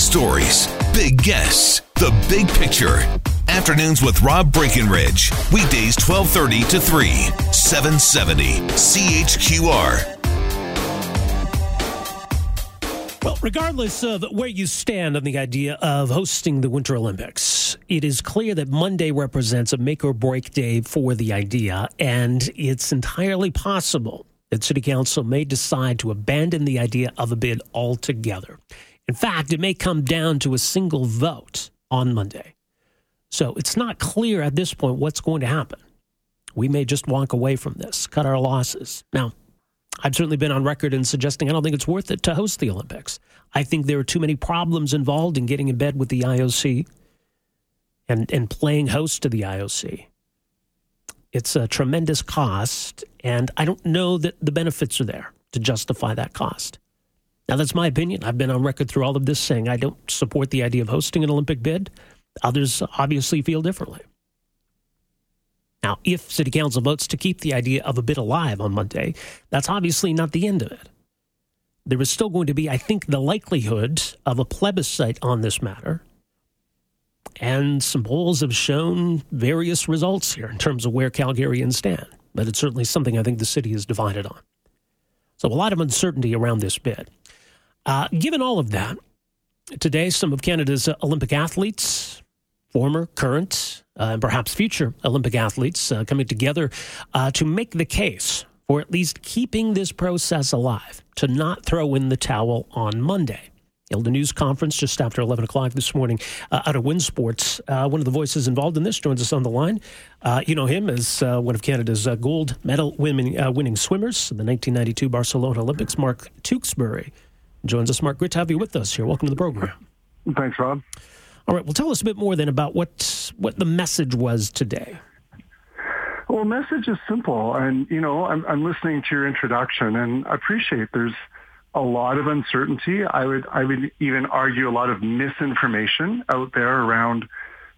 stories, big guests, the big picture. Afternoons with Rob Breckenridge. Weekdays 1230 to 3, 770 CHQR. Well, regardless of where you stand on the idea of hosting the Winter Olympics, it is clear that Monday represents a make or break day for the idea, and it's entirely possible that City Council may decide to abandon the idea of a bid altogether. In fact, it may come down to a single vote on Monday. So it's not clear at this point what's going to happen. We may just walk away from this, cut our losses. Now, I've certainly been on record in suggesting I don't think it's worth it to host the Olympics. I think there are too many problems involved in getting in bed with the IOC and, and playing host to the IOC. It's a tremendous cost, and I don't know that the benefits are there to justify that cost. Now, that's my opinion. I've been on record through all of this saying I don't support the idea of hosting an Olympic bid. Others obviously feel differently. Now, if City Council votes to keep the idea of a bid alive on Monday, that's obviously not the end of it. There is still going to be, I think, the likelihood of a plebiscite on this matter. And some polls have shown various results here in terms of where Calgarians stand. But it's certainly something I think the city is divided on. So, a lot of uncertainty around this bid. Uh, given all of that, today, some of Canada's Olympic athletes, former, current, uh, and perhaps future Olympic athletes uh, coming together uh, to make the case for at least keeping this process alive, to not throw in the towel on Monday. Held a news conference just after 11 o'clock this morning uh, out of WinSports. Uh, one of the voices involved in this joins us on the line. Uh, you know him as uh, one of Canada's uh, gold medal uh, winning swimmers in the 1992 Barcelona Olympics. Mark Tewksbury joins us. Mark, great to have you with us here. Welcome to the program. Thanks, Rob. All right. Well, tell us a bit more then about what what the message was today. Well, message is simple, and you know, I'm, I'm listening to your introduction, and I appreciate there's a lot of uncertainty. I would I would even argue a lot of misinformation out there around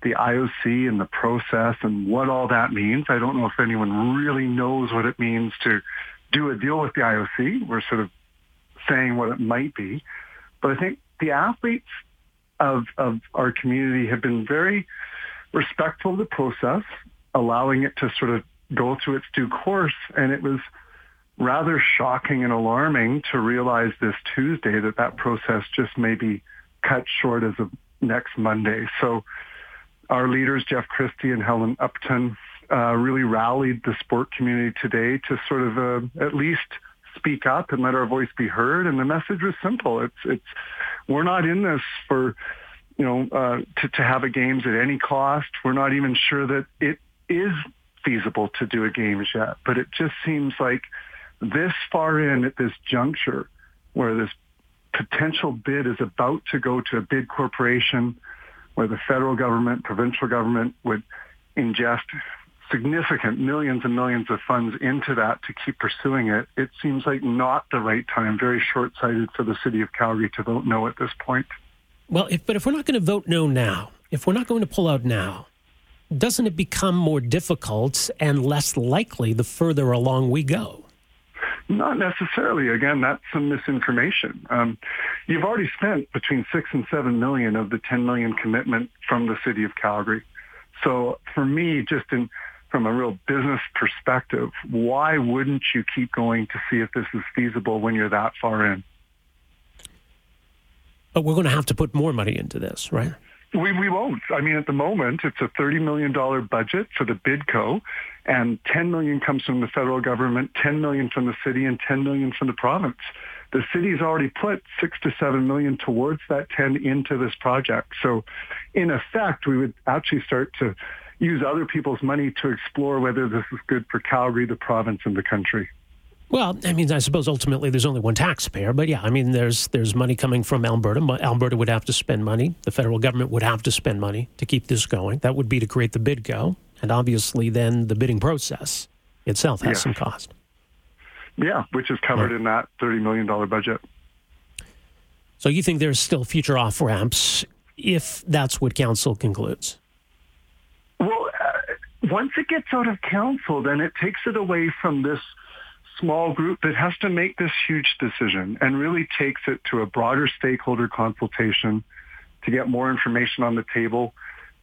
the IOC and the process and what all that means. I don't know if anyone really knows what it means to do a deal with the IOC. We're sort of saying what it might be, but I think the athletes of, of our community have been very respectful of the process, allowing it to sort of go through its due course. And it was rather shocking and alarming to realize this Tuesday that that process just may be cut short as of next Monday. So our leaders, Jeff Christie and Helen Upton, uh, really rallied the sport community today to sort of uh, at least speak up and let our voice be heard. And the message was simple. It's, it's, we're not in this for, you know, uh, to, to have a games at any cost. We're not even sure that it is feasible to do a games yet, but it just seems like this far in at this juncture where this potential bid is about to go to a bid corporation where the federal government, provincial government would ingest significant millions and millions of funds into that to keep pursuing it, it seems like not the right time, very short-sighted for the city of Calgary to vote no at this point. Well, if, but if we're not going to vote no now, if we're not going to pull out now, doesn't it become more difficult and less likely the further along we go? Not necessarily. Again, that's some misinformation. Um, you've already spent between six and seven million of the 10 million commitment from the city of Calgary. So for me, just in from a real business perspective, why wouldn't you keep going to see if this is feasible when you're that far in? But we're going to have to put more money into this, right? We, we won't. I mean, at the moment, it's a $30 million budget for the BIDCO, and 10 million comes from the federal government, 10 million from the city, and 10 million from the province. The city's already put six to seven million towards that 10 into this project. So in effect, we would actually start to use other people's money to explore whether this is good for Calgary, the province, and the country. Well, I mean, I suppose ultimately there's only one taxpayer, but yeah, I mean, there's there's money coming from Alberta. Alberta would have to spend money. The federal government would have to spend money to keep this going. That would be to create the BidCo, and obviously then the bidding process itself has some cost. Yeah, which is covered right. in that thirty million dollar budget. So you think there's still future off ramps if that's what council concludes? Once it gets out of council, then it takes it away from this small group that has to make this huge decision and really takes it to a broader stakeholder consultation to get more information on the table.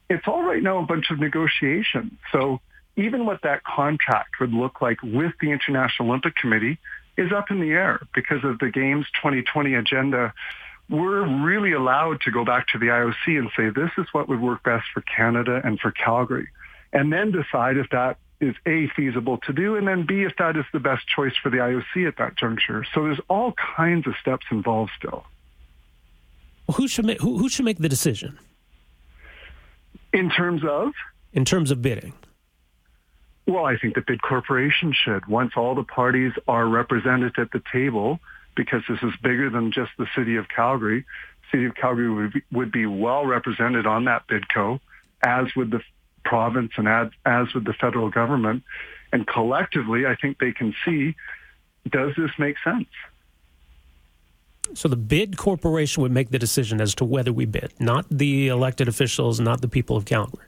It's all right now a bunch of negotiation. So even what that contract would look like with the International Olympic Committee is up in the air because of the Games 2020 agenda. We're really allowed to go back to the IOC and say, this is what would work best for Canada and for Calgary. And then decide if that is A, feasible to do, and then B, if that is the best choice for the IOC at that juncture. So there's all kinds of steps involved still. Well, who should make, who, who should make the decision? In terms of? In terms of bidding. Well, I think the bid corporation should. Once all the parties are represented at the table, because this is bigger than just the city of Calgary, city of Calgary would be, would be well represented on that bidco, as would the province and as, as would the federal government. And collectively, I think they can see, does this make sense? So the bid corporation would make the decision as to whether we bid, not the elected officials, not the people of Calgary.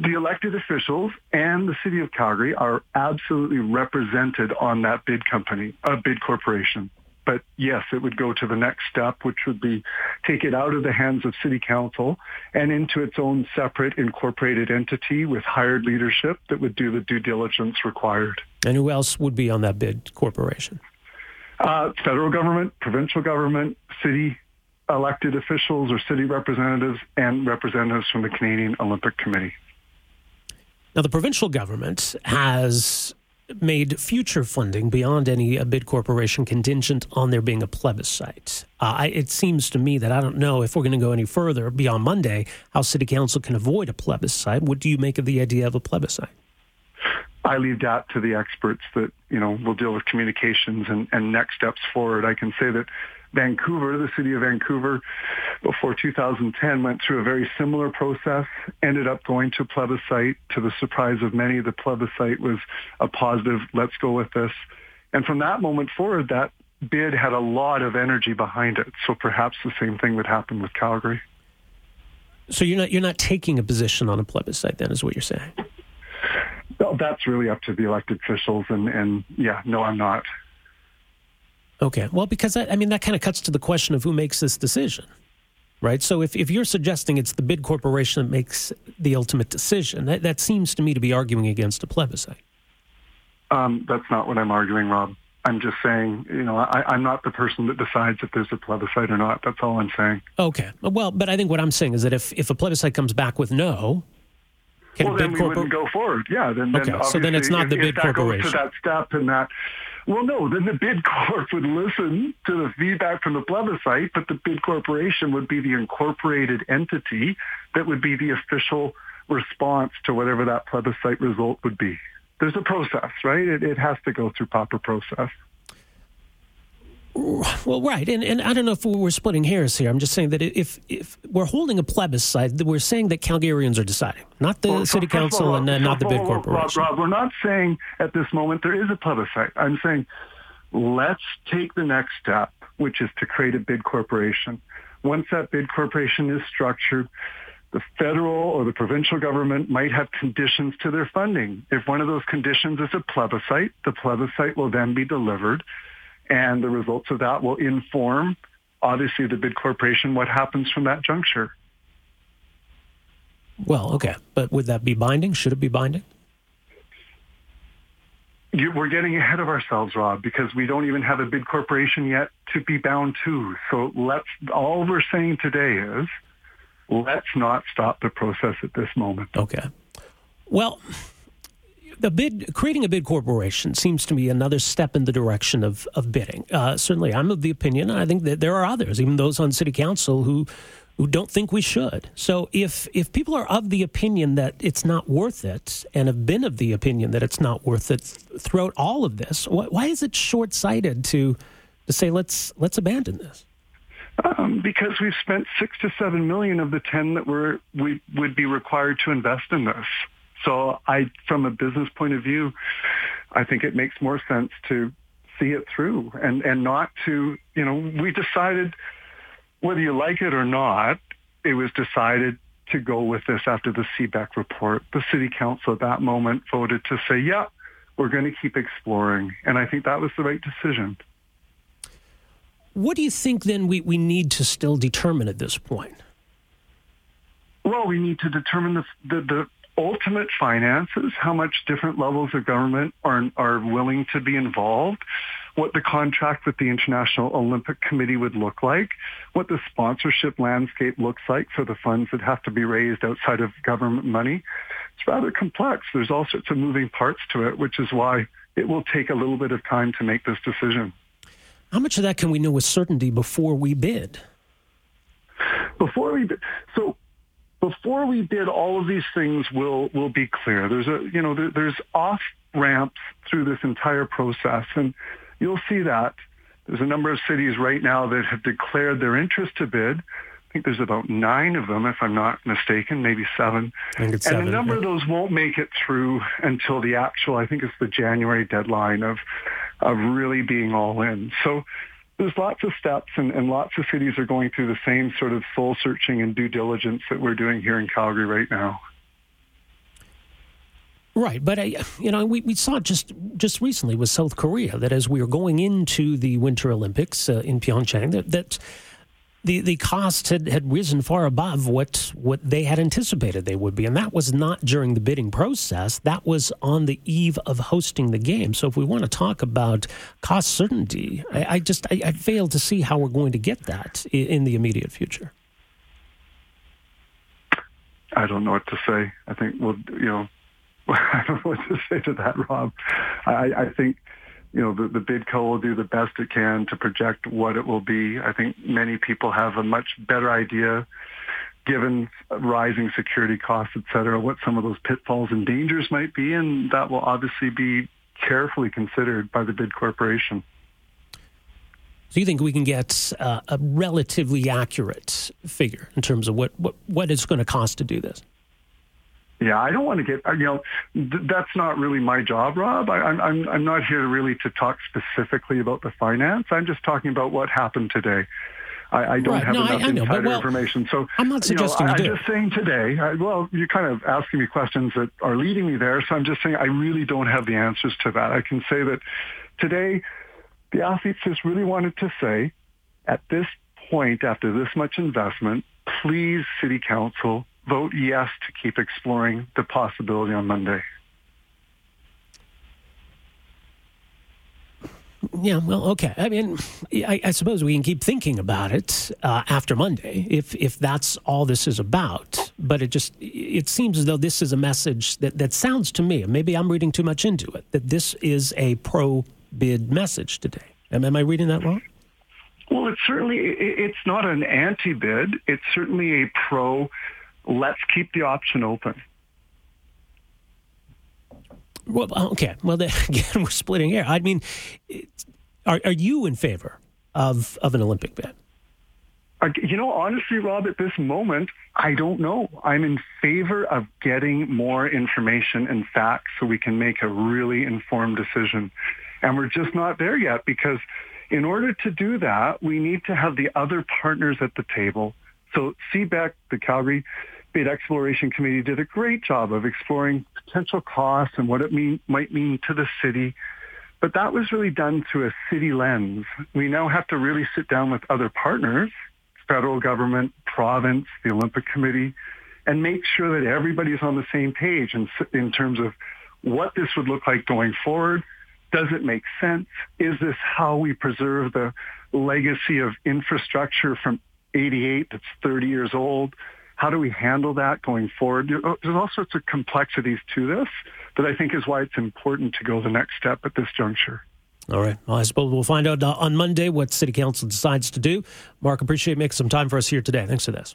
The elected officials and the city of Calgary are absolutely represented on that bid company, a bid corporation. But yes, it would go to the next step, which would be take it out of the hands of city council and into its own separate incorporated entity with hired leadership that would do the due diligence required. And who else would be on that bid corporation? Uh, federal government, provincial government, city elected officials or city representatives, and representatives from the Canadian Olympic Committee. Now, the provincial government has made future funding beyond any bid corporation contingent on there being a plebiscite. Uh, I, it seems to me that I don't know if we're going to go any further beyond Monday how City Council can avoid a plebiscite. What do you make of the idea of a plebiscite? I leave that to the experts that you know will deal with communications and, and next steps forward. I can say that Vancouver, the city of Vancouver, before 2010 went through a very similar process, ended up going to plebiscite. To the surprise of many, the plebiscite was a positive, let's go with this. And from that moment forward, that bid had a lot of energy behind it. So perhaps the same thing would happen with Calgary. So you're not you're not taking a position on a plebiscite, then, is what you're saying? That's really up to the elected officials, and and yeah, no, I'm not. Okay. Well, because I, I mean, that kind of cuts to the question of who makes this decision, right? So if, if you're suggesting it's the bid corporation that makes the ultimate decision, that, that seems to me to be arguing against a plebiscite. Um, that's not what I'm arguing, Rob. I'm just saying, you know, I, I'm not the person that decides if there's a plebiscite or not. That's all I'm saying. Okay. Well, but I think what I'm saying is that if, if a plebiscite comes back with no, can well, then we corpor- wouldn't go forward. Yeah. Then, okay. so then it's not if, the bid if corporation. Goes to that step and that well, no, then the bid corp would listen to the feedback from the plebiscite, but the bid corporation would be the incorporated entity that would be the official response to whatever that plebiscite result would be. There's a process, right? It, it has to go through proper process. Well, right, and and I don't know if we're splitting hairs here. I'm just saying that if if we're holding a plebiscite, we're saying that Calgarians are deciding, not the well, city council all, and uh, not the bid corporation. Rob, Rob, we're not saying at this moment there is a plebiscite. I'm saying let's take the next step, which is to create a bid corporation. Once that bid corporation is structured, the federal or the provincial government might have conditions to their funding. If one of those conditions is a plebiscite, the plebiscite will then be delivered and the results of that will inform, obviously, the bid corporation what happens from that juncture. Well, okay. But would that be binding? Should it be binding? You, we're getting ahead of ourselves, Rob, because we don't even have a bid corporation yet to be bound to. So let's, all we're saying today is let's not stop the process at this moment. Okay. Well, the bid creating a bid corporation seems to me another step in the direction of of bidding. Uh, certainly, I'm of the opinion, and I think that there are others, even those on city council, who who don't think we should. So if if people are of the opinion that it's not worth it, and have been of the opinion that it's not worth it throughout all of this, why, why is it short sighted to to say let's let's abandon this? Um, because we've spent six to seven million of the ten that we're, we would be required to invest in this. So I, from a business point of view, I think it makes more sense to see it through and, and not to, you know, we decided whether you like it or not, it was decided to go with this after the CBEC report. The city council at that moment voted to say, yeah, we're going to keep exploring. And I think that was the right decision. What do you think then we, we need to still determine at this point? Well, we need to determine the, the, the ultimate finances, how much different levels of government are, are willing to be involved, what the contract with the International Olympic Committee would look like, what the sponsorship landscape looks like for the funds that have to be raised outside of government money. It's rather complex. There's all sorts of moving parts to it, which is why it will take a little bit of time to make this decision. How much of that can we know with certainty before we bid? Before we bid, so before we bid, all of these things will will be clear. There's a you know there, there's off ramps through this entire process, and you'll see that there's a number of cities right now that have declared their interest to bid. I think there's about nine of them, if I'm not mistaken, maybe seven. and seven, a number yeah. of those won't make it through until the actual, I think it's the January deadline of of really being all in. So there's lots of steps and, and lots of cities are going through the same sort of soul searching and due diligence that we're doing here in Calgary right now. Right, but uh, you know, we, we saw just just recently with South Korea that as we were going into the Winter Olympics uh, in Pyeongchang, that, that the the cost had, had risen far above what what they had anticipated they would be, and that was not during the bidding process. That was on the eve of hosting the game. So, if we want to talk about cost certainty, I, I just I, I, fail to see how we're going to get that in, in the immediate future. I don't know what to say. I think well, you know, I don't know what to say to that, Rob. I, I think you know, the, the BidCo will do the best it can to project what it will be. I think many people have a much better idea, given rising security costs, et cetera, what some of those pitfalls and dangers might be, and that will obviously be carefully considered by the bid corporation. So you think we can get uh, a relatively accurate figure in terms of what, what, what it's going to cost to do this? Yeah, I don't want to get, uh, you know, th- that's not really my job, Rob. I, I'm, I'm, I'm not here really to talk specifically about the finance. I'm just talking about what happened today. I, I don't right. have no, enough I, I know, well, information. So I'm not suggesting you know, you I'm just saying today. I, well, you're kind of asking me questions that are leading me there. So I'm just saying I really don't have the answers to that. I can say that today, the athletes just really wanted to say, at this point, after this much investment, please, City Council, vote yes to keep exploring the possibility on Monday. Yeah, well, okay. I mean, I, I, suppose we can keep thinking about it uh, after Monday, if if that's all this is about. But it just it seems as though this is a message that that sounds to me. Maybe I'm reading too much into it. That this is a pro bid message today. Am, am I reading that wrong? Well, it's certainly it's not an anti bid. It's certainly a pro let's keep the option open. Well, okay. Well, again, we're splitting hair. I mean, are, are you in favor of, of an Olympic bid? Uh, you know, honestly, Rob, at this moment, I don't know. I'm in favor of getting more information and facts so we can make a really informed decision. And we're just not there yet because in order to do that, we need to have the other partners at the table. So CBEC, the Calgary Bid Exploration Committee did a great job of exploring potential costs and what it mean, might mean to the city. But that was really done through a city lens. We now have to really sit down with other partners, federal government, province, the Olympic Committee, and make sure that everybody's on the same page in, in terms of what this would look like going forward. Does it make sense? Is this how we preserve the legacy of infrastructure from 88 that's 30 years old? How do we handle that going forward? There's all sorts of complexities to this that I think is why it's important to go the next step at this juncture. All right. Well, I suppose we'll find out uh, on Monday what City Council decides to do. Mark, appreciate making some time for us here today. Thanks for this.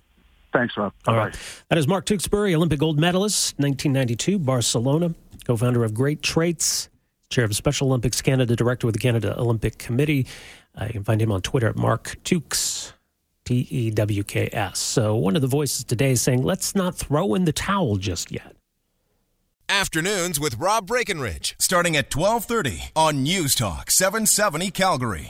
Thanks, Rob. All right. That is Mark Tewksbury, Olympic gold medalist, 1992, Barcelona, co founder of Great Traits, chair of Special Olympics Canada, director with the Canada Olympic Committee. Uh, you can find him on Twitter at Mark Tewks. T E W K S. So one of the voices today is saying, let's not throw in the towel just yet. Afternoons with Rob Breckenridge, starting at 1230 on News Talk 770 Calgary.